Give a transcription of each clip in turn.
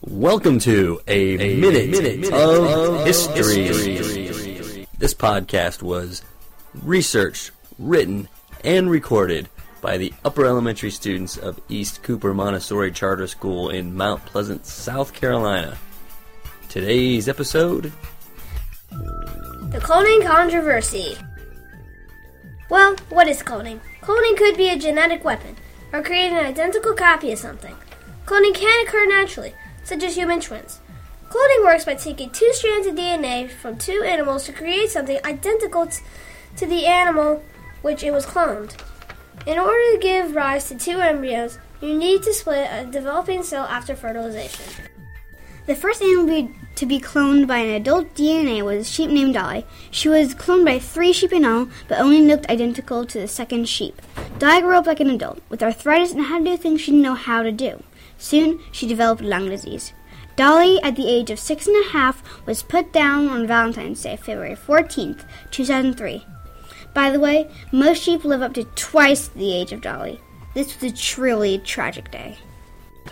Welcome to a, minute, minute, minute, of, history. This podcast was researched, written, and recorded by the upper elementary students of East Cooper Montessori Charter School in Mount Pleasant, South Carolina. Today's episode The cloning controversy. Well, what is cloning? Cloning could be a genetic weapon, or create an identical copy of something. Cloning can occur naturally, such as human twins. Cloning works by taking two strands of DNA from two animals to create something identical t- to the animal which it was cloned. In order to give rise to two embryos, you need to split a developing cell after fertilization. The first animal to be cloned by an adult DNA was a sheep named Dolly. She was cloned by three sheep in all, but only looked identical to the second sheep. Dolly grew up like an adult, with arthritis and had to do things she didn't know how to do. Soon, she developed lung disease. Dolly, at the age of six and a half, was put down on Valentine's Day, February 14th, 2003. By the way, most sheep live up to twice the age of Dolly. This was a truly tragic day.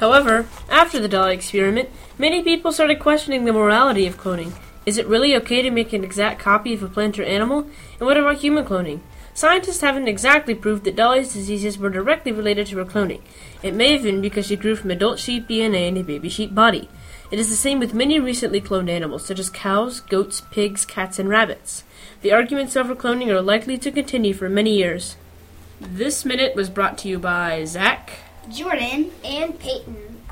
However, after the Dolly experiment, many people started questioning the morality of cloning. Is it really okay to make an exact copy of a plant or animal? And what about human cloning? Scientists haven't exactly proved that Dolly's diseases were directly related to her cloning. It may have been because she grew from adult sheep DNA in a baby sheep body. It is the same with many recently cloned animals, such as cows, goats, pigs, cats, and rabbits. The arguments over cloning are likely to continue for many years. This minute was brought to you by Zach. Jordan, And Peyton.